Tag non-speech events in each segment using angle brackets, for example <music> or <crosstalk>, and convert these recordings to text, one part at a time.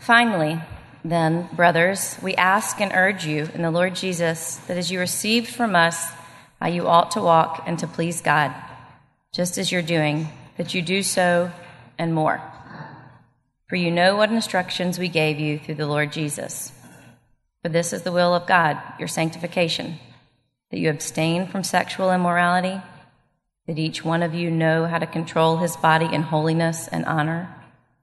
Finally, then, brothers, we ask and urge you in the Lord Jesus that as you received from us how you ought to walk and to please God, just as you're doing, that you do so and more. For you know what instructions we gave you through the Lord Jesus. For this is the will of God, your sanctification, that you abstain from sexual immorality, that each one of you know how to control his body in holiness and honor,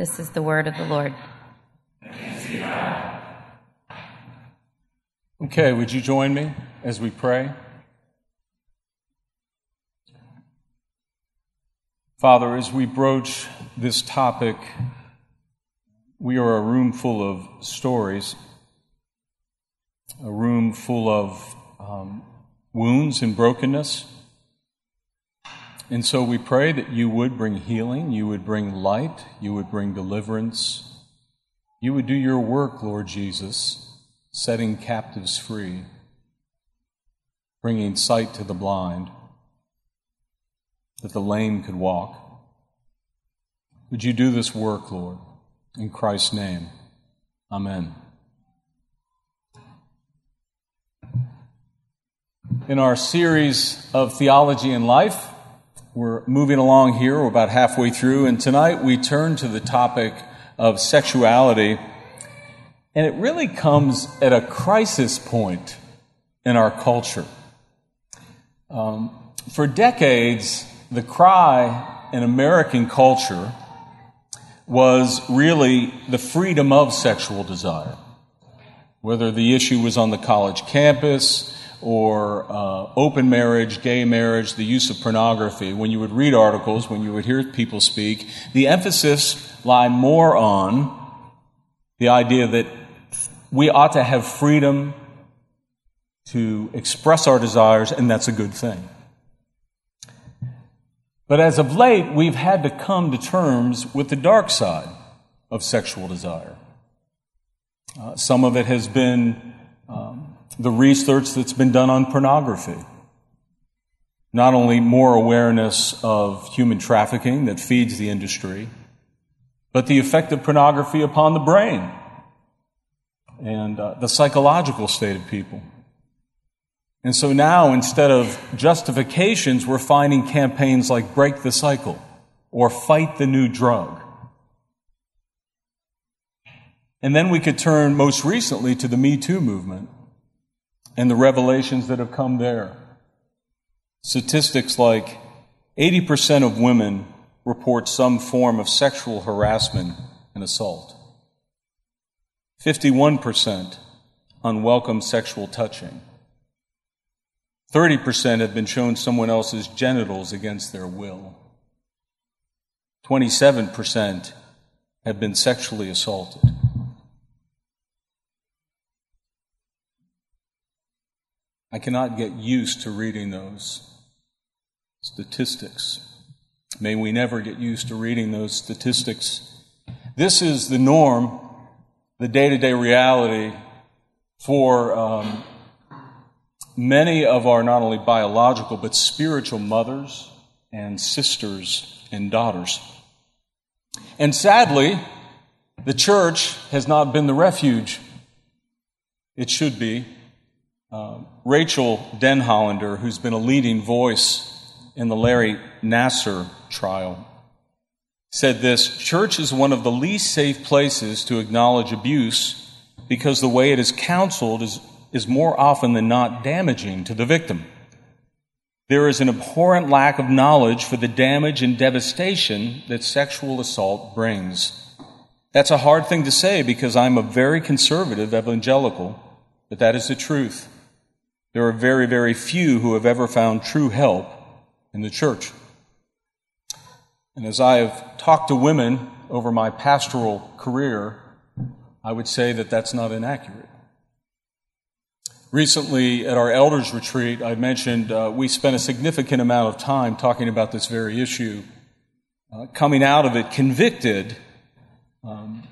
This is the word of the Lord. Okay, would you join me as we pray? Father, as we broach this topic, we are a room full of stories, a room full of um, wounds and brokenness. And so we pray that you would bring healing, you would bring light, you would bring deliverance, you would do your work, Lord Jesus setting captives free, bringing sight to the blind, that the lame could walk. Would you do this work, Lord? In Christ's name, Amen. In our series of theology and life, we're moving along here. We're about halfway through, and tonight we turn to the topic of sexuality and it really comes at a crisis point in our culture. Um, for decades, the cry in American culture was really the freedom of sexual desire. Whether the issue was on the college campus or uh, open marriage, gay marriage, the use of pornography, when you would read articles, when you would hear people speak, the emphasis lie more on the idea that we ought to have freedom to express our desires, and that's a good thing. But as of late, we've had to come to terms with the dark side of sexual desire. Uh, some of it has been the research that's been done on pornography. Not only more awareness of human trafficking that feeds the industry, but the effect of pornography upon the brain and uh, the psychological state of people. And so now, instead of justifications, we're finding campaigns like Break the Cycle or Fight the New Drug. And then we could turn most recently to the Me Too movement and the revelations that have come there. Statistics like 80% of women report some form of sexual harassment and assault. 51% unwelcome sexual touching. 30% have been shown someone else's genitals against their will. 27% have been sexually assaulted. I cannot get used to reading those statistics. May we never get used to reading those statistics. This is the norm the day to day reality for um, many of our not only biological but spiritual mothers and sisters and daughters. And sadly, the church has not been the refuge it should be. Uh, Rachel Denhollander, who's been a leading voice in the Larry Nassar trial, said this Church is one of the least safe places to acknowledge abuse because the way it is counseled is, is more often than not damaging to the victim. There is an abhorrent lack of knowledge for the damage and devastation that sexual assault brings. That's a hard thing to say because I'm a very conservative evangelical, but that is the truth. There are very, very few who have ever found true help in the church. And as I have talked to women over my pastoral career, I would say that that's not inaccurate. Recently, at our elders' retreat, I mentioned uh, we spent a significant amount of time talking about this very issue, uh, coming out of it convicted um,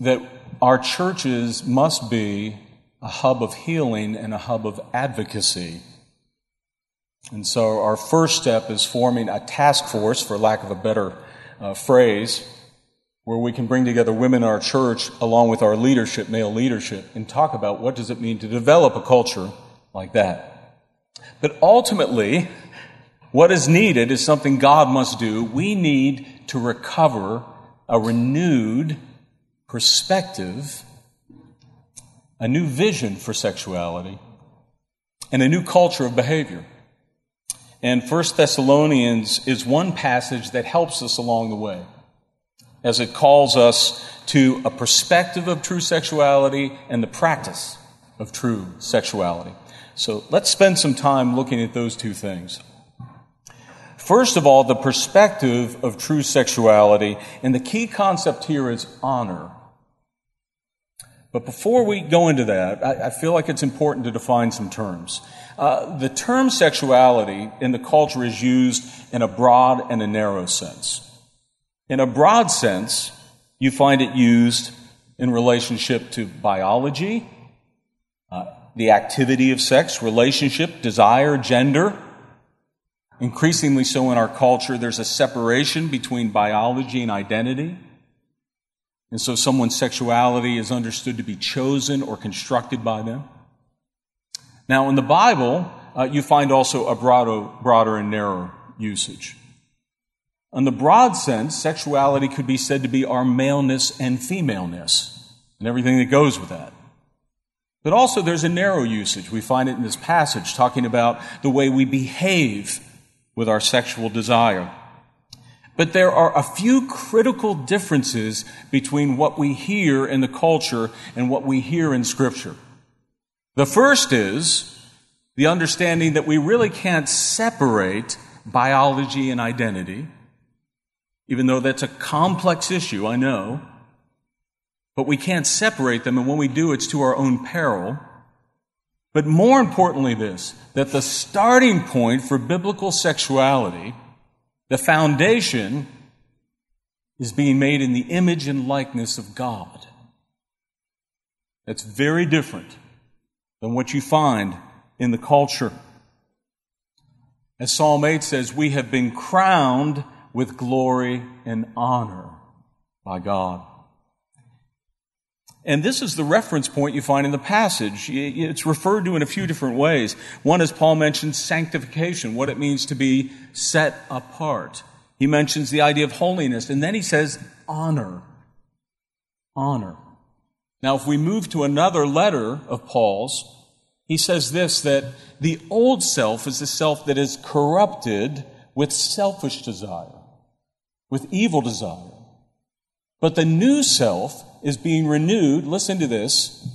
that our churches must be a hub of healing and a hub of advocacy. And so, our first step is forming a task force, for lack of a better uh, phrase, where we can bring together women in our church along with our leadership, male leadership, and talk about what does it mean to develop a culture like that. But ultimately, what is needed is something God must do. We need to recover a renewed perspective, a new vision for sexuality, and a new culture of behavior. And First Thessalonians is one passage that helps us along the way as it calls us to a perspective of true sexuality and the practice of true sexuality. So let's spend some time looking at those two things. First of all, the perspective of true sexuality, and the key concept here is honor. But before we go into that, I, I feel like it's important to define some terms. Uh, the term sexuality in the culture is used in a broad and a narrow sense. In a broad sense, you find it used in relationship to biology, uh, the activity of sex, relationship, desire, gender. Increasingly so in our culture, there's a separation between biology and identity. And so someone's sexuality is understood to be chosen or constructed by them. Now, in the Bible, uh, you find also a broader, broader and narrower usage. In the broad sense, sexuality could be said to be our maleness and femaleness and everything that goes with that. But also, there's a narrow usage. We find it in this passage talking about the way we behave with our sexual desire. But there are a few critical differences between what we hear in the culture and what we hear in Scripture. The first is the understanding that we really can't separate biology and identity even though that's a complex issue, I know. But we can't separate them, and when we do, it's to our own peril. But more importantly, this that the starting point for biblical sexuality, the foundation, is being made in the image and likeness of God. That's very different than what you find in the culture. As Psalm 8 says, we have been crowned with glory and honor by God. And this is the reference point you find in the passage. It's referred to in a few different ways. One, as Paul mentions, sanctification, what it means to be set apart. He mentions the idea of holiness, and then he says honor. Honor. Now, if we move to another letter of Paul's, he says this that the old self is the self that is corrupted with selfish desire with evil desire. But the new self is being renewed, listen to this,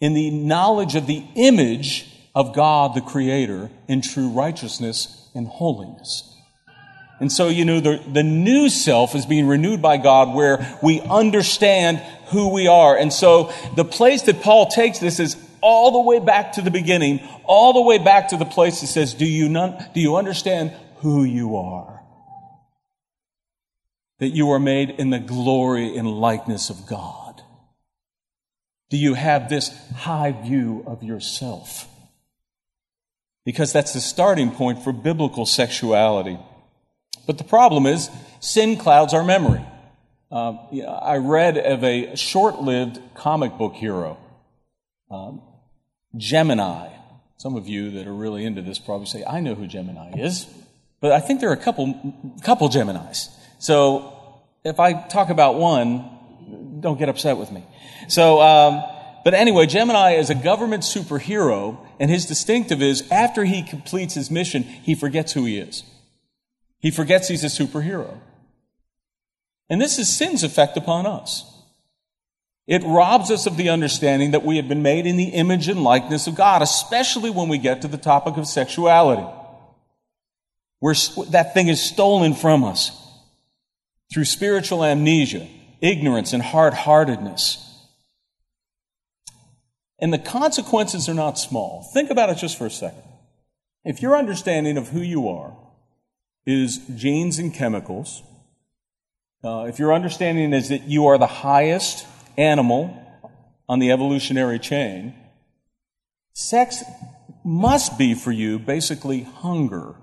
in the knowledge of the image of God the Creator in true righteousness and holiness. And so, you know, the, the new self is being renewed by God where we understand who we are. And so the place that Paul takes this is all the way back to the beginning, all the way back to the place that says, do you, do you understand who you are? That you are made in the glory and likeness of God? Do you have this high view of yourself? Because that's the starting point for biblical sexuality. But the problem is, sin clouds our memory. Uh, I read of a short lived comic book hero, um, Gemini. Some of you that are really into this probably say, I know who Gemini is. But I think there are a couple, couple Geminis. So if I talk about one, don't get upset with me. So, um, but anyway, Gemini is a government superhero, and his distinctive is after he completes his mission, he forgets who he is. He forgets he's a superhero. And this is sin's effect upon us. It robs us of the understanding that we have been made in the image and likeness of God, especially when we get to the topic of sexuality. Where that thing is stolen from us through spiritual amnesia, ignorance, and hard heartedness. And the consequences are not small. Think about it just for a second. If your understanding of who you are is genes and chemicals, uh, if your understanding is that you are the highest animal on the evolutionary chain, sex must be for you basically hunger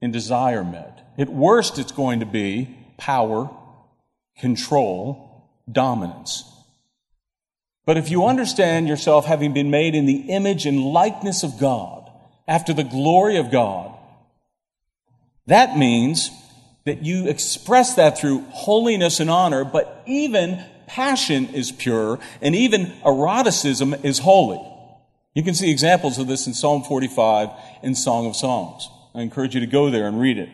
and desire met. At worst, it's going to be power, control, dominance. But if you understand yourself having been made in the image and likeness of God, after the glory of God, that means that you express that through holiness and honor, but even passion is pure, and even eroticism is holy. You can see examples of this in Psalm 45 and Song of Songs. I encourage you to go there and read it.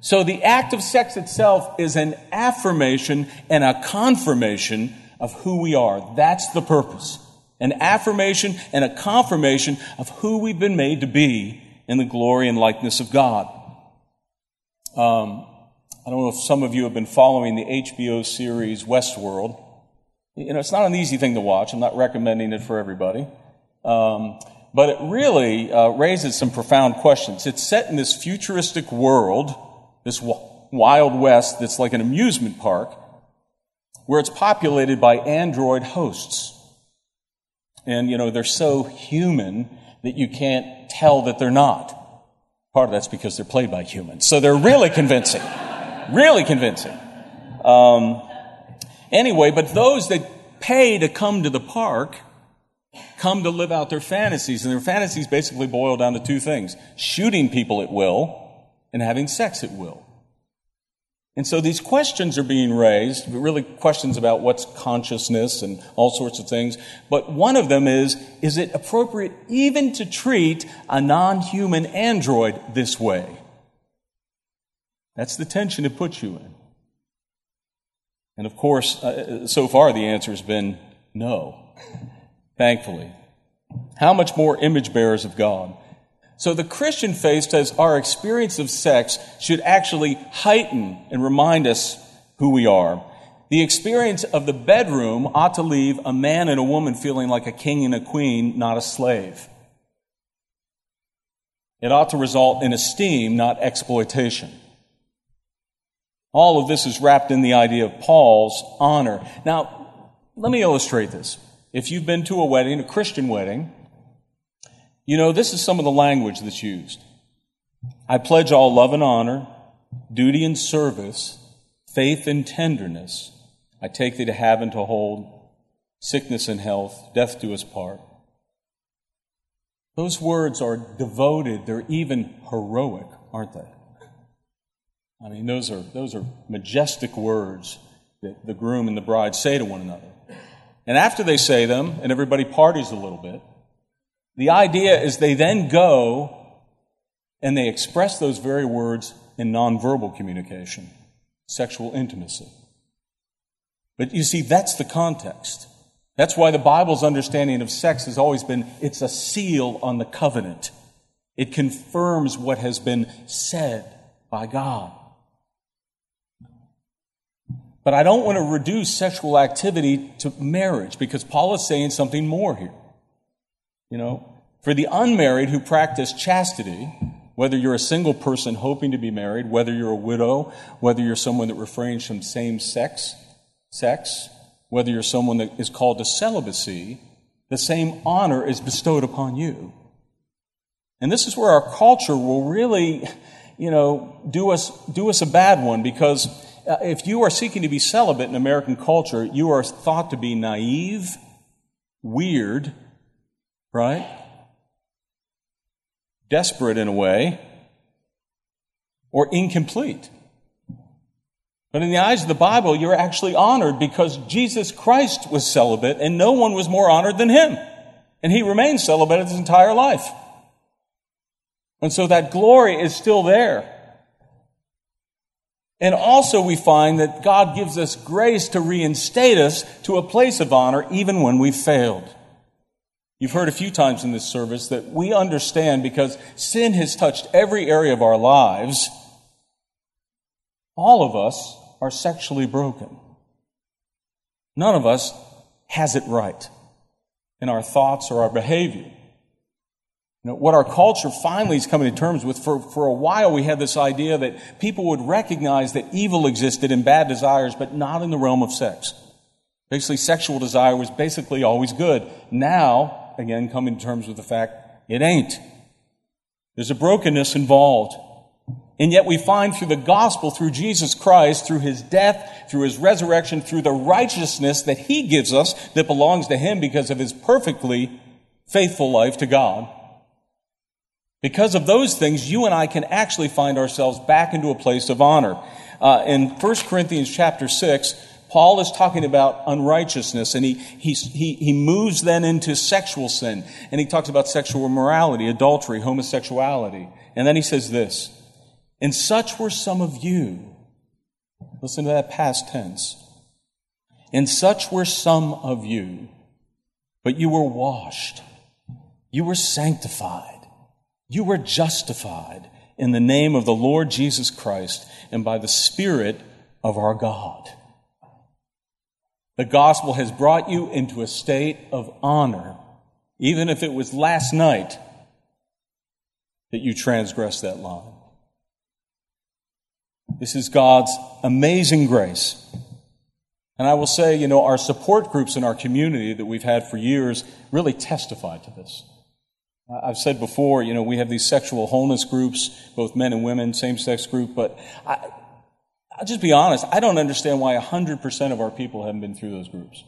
So the act of sex itself is an affirmation and a confirmation of who we are. That's the purpose. An affirmation and a confirmation of who we've been made to be in the glory and likeness of God. Um, I don't know if some of you have been following the HBO series Westworld. You know, it's not an easy thing to watch. I'm not recommending it for everybody. Um, but it really uh, raises some profound questions. It's set in this futuristic world, this wild west that's like an amusement park, where it's populated by android hosts. And, you know, they're so human that you can't tell that they're not. Part of that's because they're played by humans. So they're really convincing. really convincing. Um, anyway, but those that pay to come to the park come to live out their fantasies. And their fantasies basically boil down to two things shooting people at will and having sex at will. And so these questions are being raised, really questions about what's consciousness and all sorts of things. But one of them is, is it appropriate even to treat a non-human android this way? That's the tension it puts you in. And of course, uh, so far the answer has been no, thankfully. How much more image bearers of God? So the Christian faith says our experience of sex should actually heighten and remind us who we are. The experience of the bedroom ought to leave a man and a woman feeling like a king and a queen, not a slave. It ought to result in esteem, not exploitation. All of this is wrapped in the idea of Paul's honor. Now, let me illustrate this. If you've been to a wedding, a Christian wedding, you know, this is some of the language that's used. I pledge all love and honor, duty and service, faith and tenderness. I take thee to have and to hold, sickness and health, death do us part. Those words are devoted, they're even heroic, aren't they? I mean, those are, those are majestic words that the groom and the bride say to one another. And after they say them, and everybody parties a little bit, the idea is they then go and they express those very words in nonverbal communication, sexual intimacy. But you see, that's the context. That's why the Bible's understanding of sex has always been it's a seal on the covenant. It confirms what has been said by God. But I don't want to reduce sexual activity to marriage because Paul is saying something more here. You know, for the unmarried who practice chastity, whether you're a single person hoping to be married, whether you're a widow, whether you're someone that refrains from same sex, sex, whether you're someone that is called to celibacy, the same honor is bestowed upon you. And this is where our culture will really, you know, do us, do us a bad one because uh, if you are seeking to be celibate in American culture, you are thought to be naive, weird, right? Desperate in a way, or incomplete. But in the eyes of the Bible, you're actually honored because Jesus Christ was celibate and no one was more honored than him. And he remained celibate his entire life. And so that glory is still there. And also we find that God gives us grace to reinstate us to a place of honor even when we've failed. You've heard a few times in this service that we understand because sin has touched every area of our lives. All of us are sexually broken. None of us has it right in our thoughts or our behavior. You know, what our culture finally is coming to terms with, for, for a while we had this idea that people would recognize that evil existed in bad desires, but not in the realm of sex. Basically, sexual desire was basically always good. Now, again, coming to terms with the fact it ain't. There's a brokenness involved. And yet we find through the gospel, through Jesus Christ, through his death, through his resurrection, through the righteousness that he gives us that belongs to him because of his perfectly faithful life to God. Because of those things, you and I can actually find ourselves back into a place of honor. Uh, in 1 Corinthians chapter 6, Paul is talking about unrighteousness and he, he, he, he moves then into sexual sin. And he talks about sexual immorality, adultery, homosexuality. And then he says this, and such were some of you. Listen to that past tense. And such were some of you, but you were washed, you were sanctified, you were justified in the name of the Lord Jesus Christ and by the Spirit of our God. The gospel has brought you into a state of honor, even if it was last night that you transgressed that line. This is God's amazing grace. And I will say, you know, our support groups in our community that we've had for years really testify to this. I've said before, you know, we have these sexual wholeness groups, both men and women, same sex group, but I, will just be honest, I don't understand why 100% of our people haven't been through those groups.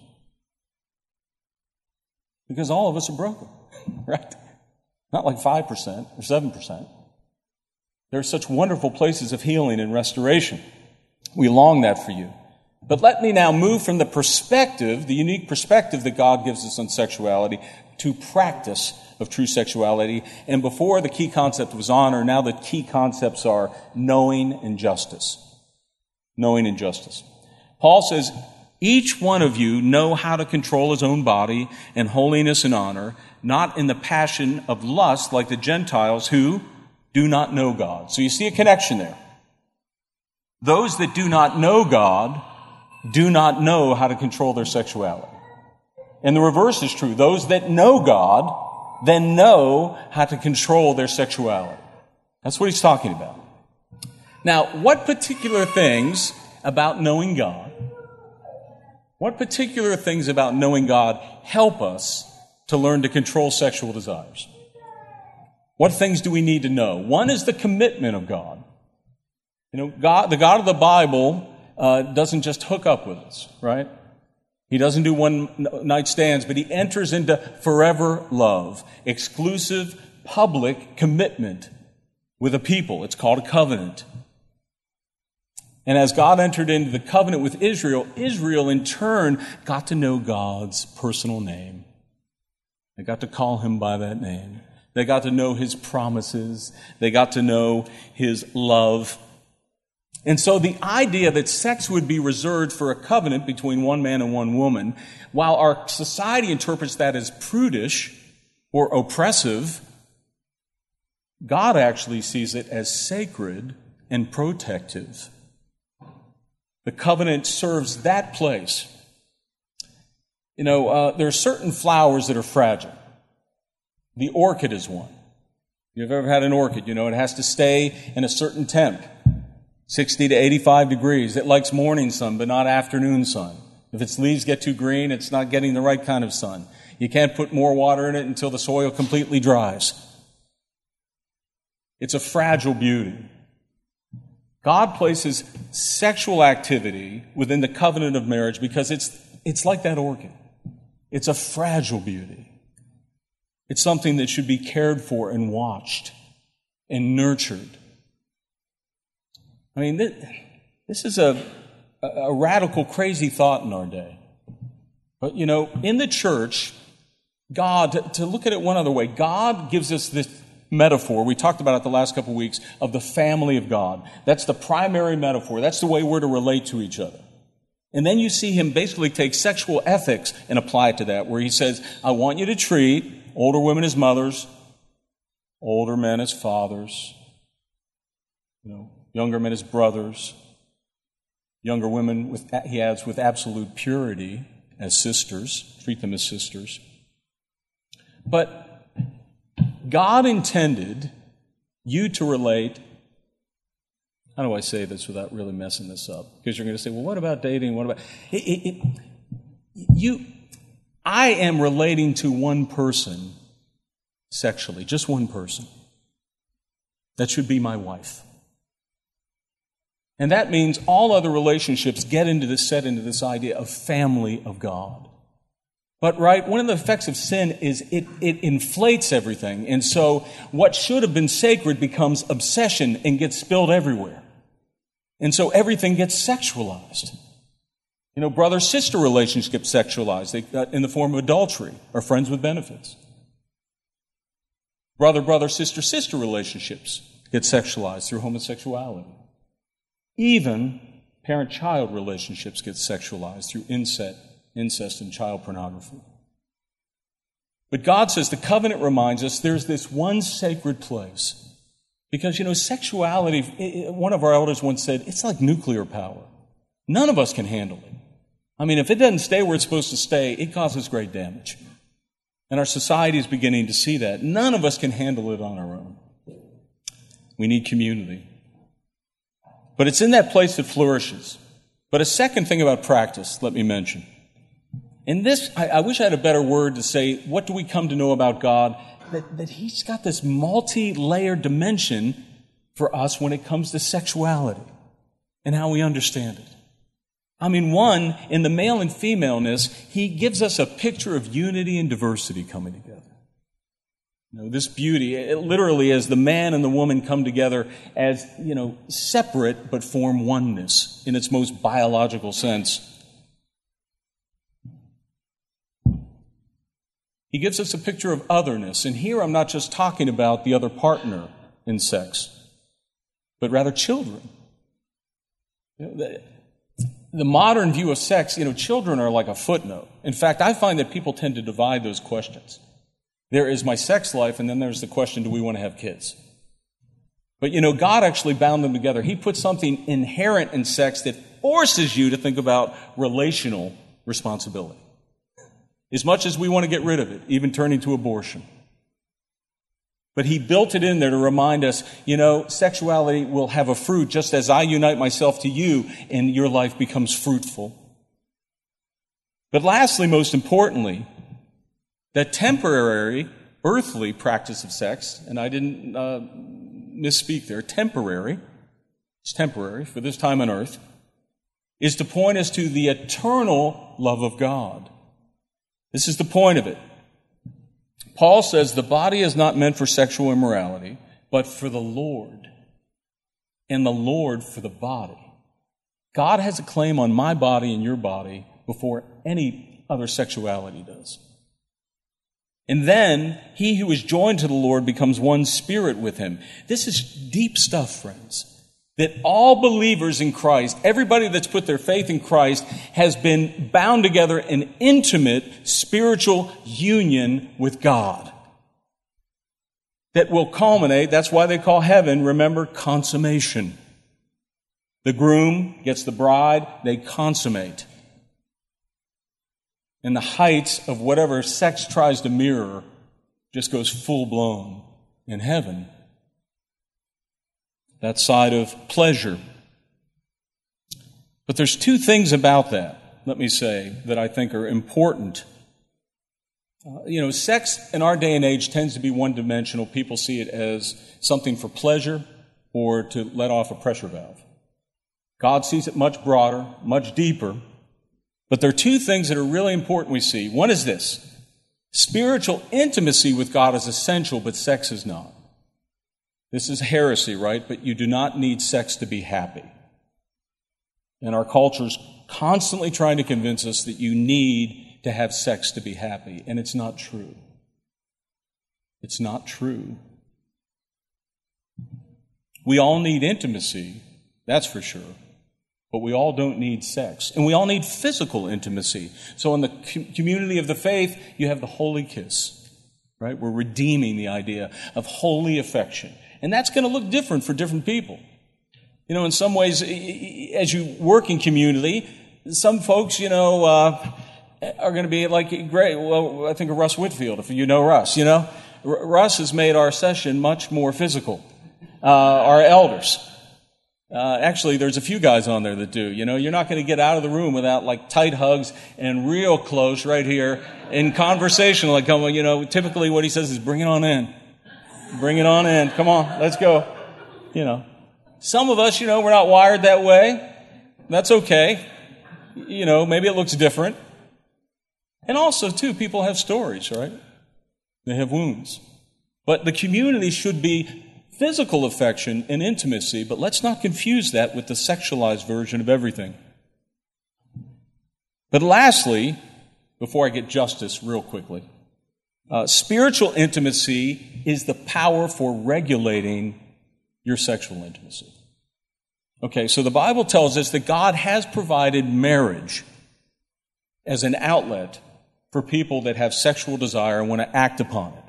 Because all of us are broken, <laughs> right? Not like 5% or 7%. There are such wonderful places of healing and restoration. We long that for you. But let me now move from the perspective, the unique perspective that God gives us on sexuality, to practice of true sexuality. And before the key concept was honor, now the key concepts are knowing and justice. Knowing and justice. Paul says, each one of you know how to control his own body in holiness and honor, not in the passion of lust like the Gentiles who, do not know God. So you see a connection there. Those that do not know God do not know how to control their sexuality. And the reverse is true. Those that know God then know how to control their sexuality. That's what he's talking about. Now, what particular things about knowing God, what particular things about knowing God help us to learn to control sexual desires? What things do we need to know? One is the commitment of God. You know, God, the God of the Bible uh, doesn't just hook up with us, right? He doesn't do one night stands, but he enters into forever love, exclusive public commitment with a people. It's called a covenant. And as God entered into the covenant with Israel, Israel in turn got to know God's personal name. They got to call him by that name. They got to know his promises. They got to know his love. And so the idea that sex would be reserved for a covenant between one man and one woman, while our society interprets that as prudish or oppressive, God actually sees it as sacred and protective. The covenant serves that place. You know, uh, there are certain flowers that are fragile. The orchid is one. You've ever had an orchid, you know it has to stay in a certain temp, 60 to 85 degrees. It likes morning sun, but not afternoon sun. If its leaves get too green, it's not getting the right kind of sun. You can't put more water in it until the soil completely dries. It's a fragile beauty. God places sexual activity within the covenant of marriage because it's, it's like that organ. It's a fragile beauty. It's something that should be cared for and watched and nurtured. I mean, this is a, a radical, crazy thought in our day. But, you know, in the church, God, to look at it one other way, God gives us this metaphor. We talked about it the last couple of weeks of the family of God. That's the primary metaphor. That's the way we're to relate to each other. And then you see him basically take sexual ethics and apply it to that, where he says, I want you to treat older women as mothers, older men as fathers, you know, younger men as brothers, younger women with, he adds, with absolute purity as sisters, treat them as sisters. But God intended you to relate. How do I say this without really messing this up? Because you're going to say, well, what about dating? What about. It, it, it, you, I am relating to one person sexually, just one person. That should be my wife. And that means all other relationships get into this, set into this idea of family of God. But, right, one of the effects of sin is it, it inflates everything. And so what should have been sacred becomes obsession and gets spilled everywhere. And so everything gets sexualized. You know, brother sister relationships get sexualized they, uh, in the form of adultery or friends with benefits. Brother brother sister sister relationships get sexualized through homosexuality. Even parent child relationships get sexualized through incest, incest and child pornography. But God says the covenant reminds us there's this one sacred place. Because, you know, sexuality, one of our elders once said, it's like nuclear power. None of us can handle it. I mean, if it doesn't stay where it's supposed to stay, it causes great damage. And our society is beginning to see that. None of us can handle it on our own. We need community. But it's in that place that flourishes. But a second thing about practice, let me mention. In this, I, I wish I had a better word to say, what do we come to know about God? That, that He's got this multi layered dimension for us when it comes to sexuality and how we understand it. I mean, one, in the male and femaleness, he gives us a picture of unity and diversity coming together. You know, this beauty, it literally as the man and the woman come together as, you know, separate but form oneness in its most biological sense. He gives us a picture of otherness. And here I'm not just talking about the other partner in sex, but rather children. You know, the modern view of sex, you know, children are like a footnote. In fact, I find that people tend to divide those questions. There is my sex life, and then there's the question do we want to have kids? But you know, God actually bound them together. He put something inherent in sex that forces you to think about relational responsibility. As much as we want to get rid of it, even turning to abortion. But he built it in there to remind us, you know, sexuality will have a fruit just as I unite myself to you and your life becomes fruitful. But lastly, most importantly, that temporary, earthly practice of sex, and I didn't uh, misspeak there, temporary, it's temporary for this time on earth, is to point us to the eternal love of God. This is the point of it. Paul says the body is not meant for sexual immorality, but for the Lord, and the Lord for the body. God has a claim on my body and your body before any other sexuality does. And then he who is joined to the Lord becomes one spirit with him. This is deep stuff, friends. That all believers in Christ, everybody that's put their faith in Christ, has been bound together in intimate spiritual union with God. That will culminate, that's why they call heaven, remember, consummation. The groom gets the bride, they consummate. And the heights of whatever sex tries to mirror just goes full blown in heaven that side of pleasure. But there's two things about that, let me say, that I think are important. Uh, you know, sex in our day and age tends to be one dimensional. People see it as something for pleasure or to let off a pressure valve. God sees it much broader, much deeper. But there are two things that are really important we see. One is this spiritual intimacy with God is essential, but sex is not. This is heresy, right? But you do not need sex to be happy. And our culture's constantly trying to convince us that you need to have sex to be happy. And it's not true. It's not true. We all need intimacy, that's for sure. But we all don't need sex. And we all need physical intimacy. So in the community of the faith, you have the holy kiss, right? We're redeeming the idea of holy affection. And that's going to look different for different people. You know, in some ways, as you work in community, some folks, you know, uh, are going to be like great. Well, I think of Russ Whitfield, if you know Russ, you know. R- Russ has made our session much more physical. Uh, our elders. Uh, actually, there's a few guys on there that do. You know, you're not going to get out of the room without like tight hugs and real close right here in conversation. Like, come on, you know, typically what he says is, "Bring it on in, bring it on in. Come on, let's go." You know, some of us, you know, we're not wired that way. That's okay. You know, maybe it looks different. And also, too, people have stories, right? They have wounds. But the community should be physical affection and intimacy, but let's not confuse that with the sexualized version of everything. But lastly, before I get justice real quickly, uh, spiritual intimacy is the power for regulating your sexual intimacy. Okay, so the Bible tells us that God has provided marriage as an outlet for people that have sexual desire and want to act upon it.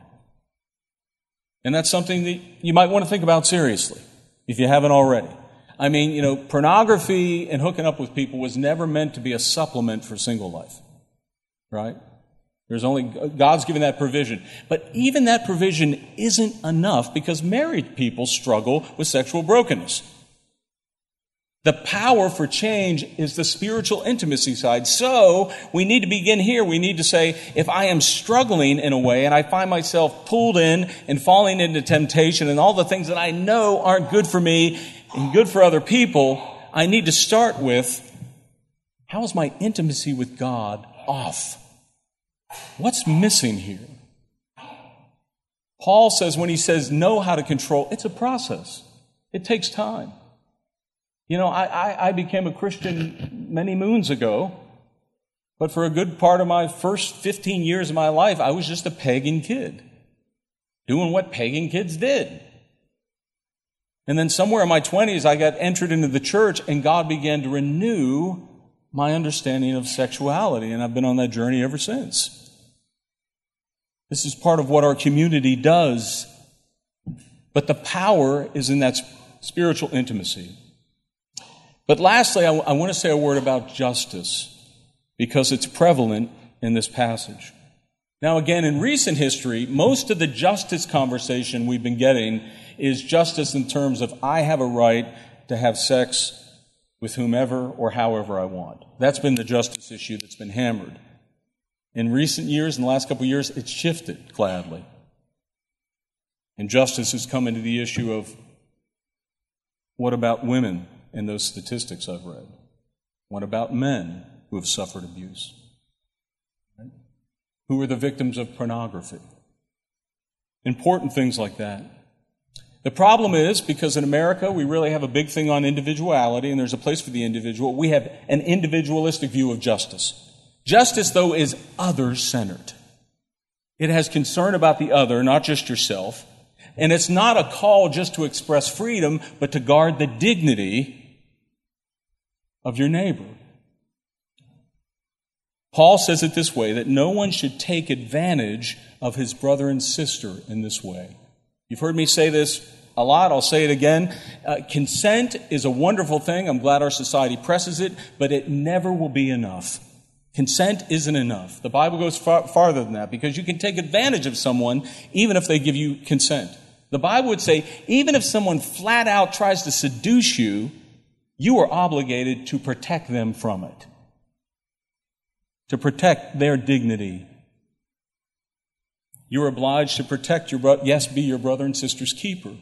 And that's something that you might want to think about seriously if you haven't already. I mean, you know, pornography and hooking up with people was never meant to be a supplement for single life, right? There's only, God's given that provision. But even that provision isn't enough because married people struggle with sexual brokenness. The power for change is the spiritual intimacy side. So we need to begin here. We need to say, if I am struggling in a way and I find myself pulled in and falling into temptation and all the things that I know aren't good for me and good for other people, I need to start with, how is my intimacy with God off? What's missing here? Paul says when he says know how to control, it's a process. It takes time. You know, I, I, I became a Christian many moons ago, but for a good part of my first 15 years of my life, I was just a pagan kid, doing what pagan kids did. And then somewhere in my 20s, I got entered into the church, and God began to renew my understanding of sexuality, and I've been on that journey ever since. This is part of what our community does, but the power is in that spiritual intimacy. But lastly, I, w- I want to say a word about justice because it's prevalent in this passage. Now, again, in recent history, most of the justice conversation we've been getting is justice in terms of I have a right to have sex with whomever or however I want. That's been the justice issue that's been hammered. In recent years, in the last couple of years, it's shifted gladly. And justice has come into the issue of what about women in those statistics I've read? What about men who have suffered abuse? Right? Who are the victims of pornography? Important things like that. The problem is because in America we really have a big thing on individuality and there's a place for the individual. We have an individualistic view of justice. Justice, though, is other centered. It has concern about the other, not just yourself. And it's not a call just to express freedom, but to guard the dignity of your neighbor. Paul says it this way that no one should take advantage of his brother and sister in this way. You've heard me say this a lot. I'll say it again. Uh, consent is a wonderful thing. I'm glad our society presses it, but it never will be enough. Consent isn't enough. The Bible goes far, farther than that because you can take advantage of someone even if they give you consent. The Bible would say even if someone flat out tries to seduce you, you are obligated to protect them from it, to protect their dignity. You're obliged to protect your brother, yes, be your brother and sister's keeper.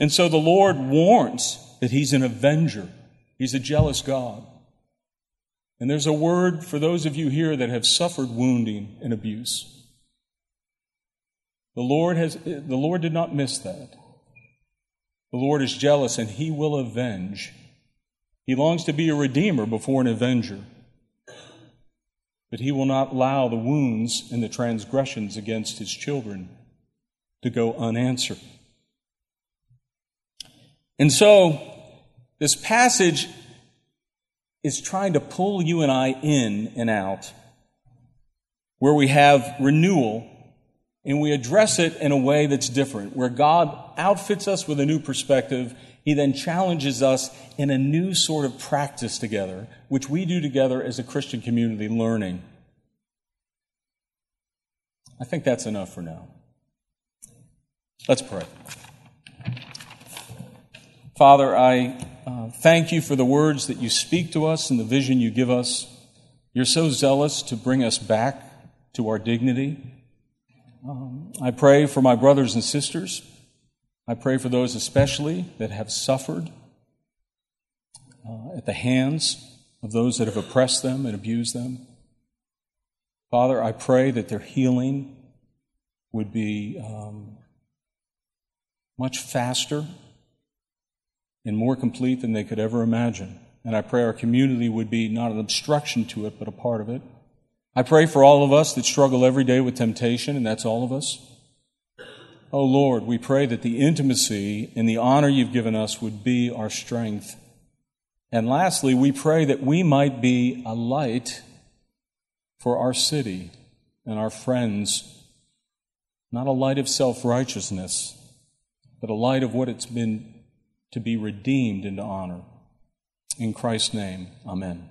And so the Lord warns that He's an avenger, He's a jealous God. And there's a word for those of you here that have suffered wounding and abuse. The Lord, has, the Lord did not miss that. The Lord is jealous and he will avenge. He longs to be a redeemer before an avenger. But he will not allow the wounds and the transgressions against his children to go unanswered. And so, this passage is trying to pull you and I in and out, where we have renewal and we address it in a way that's different, where God outfits us with a new perspective. He he then challenges us in a new sort of practice together, which we do together as a Christian community learning. I think that's enough for now. Let's pray. Father, I uh, thank you for the words that you speak to us and the vision you give us. You're so zealous to bring us back to our dignity. Um, I pray for my brothers and sisters. I pray for those especially that have suffered uh, at the hands of those that have oppressed them and abused them. Father, I pray that their healing would be um, much faster and more complete than they could ever imagine. And I pray our community would be not an obstruction to it, but a part of it. I pray for all of us that struggle every day with temptation, and that's all of us. Oh Lord, we pray that the intimacy and the honor you've given us would be our strength. And lastly, we pray that we might be a light for our city and our friends, not a light of self righteousness, but a light of what it's been to be redeemed into honor. In Christ's name, amen.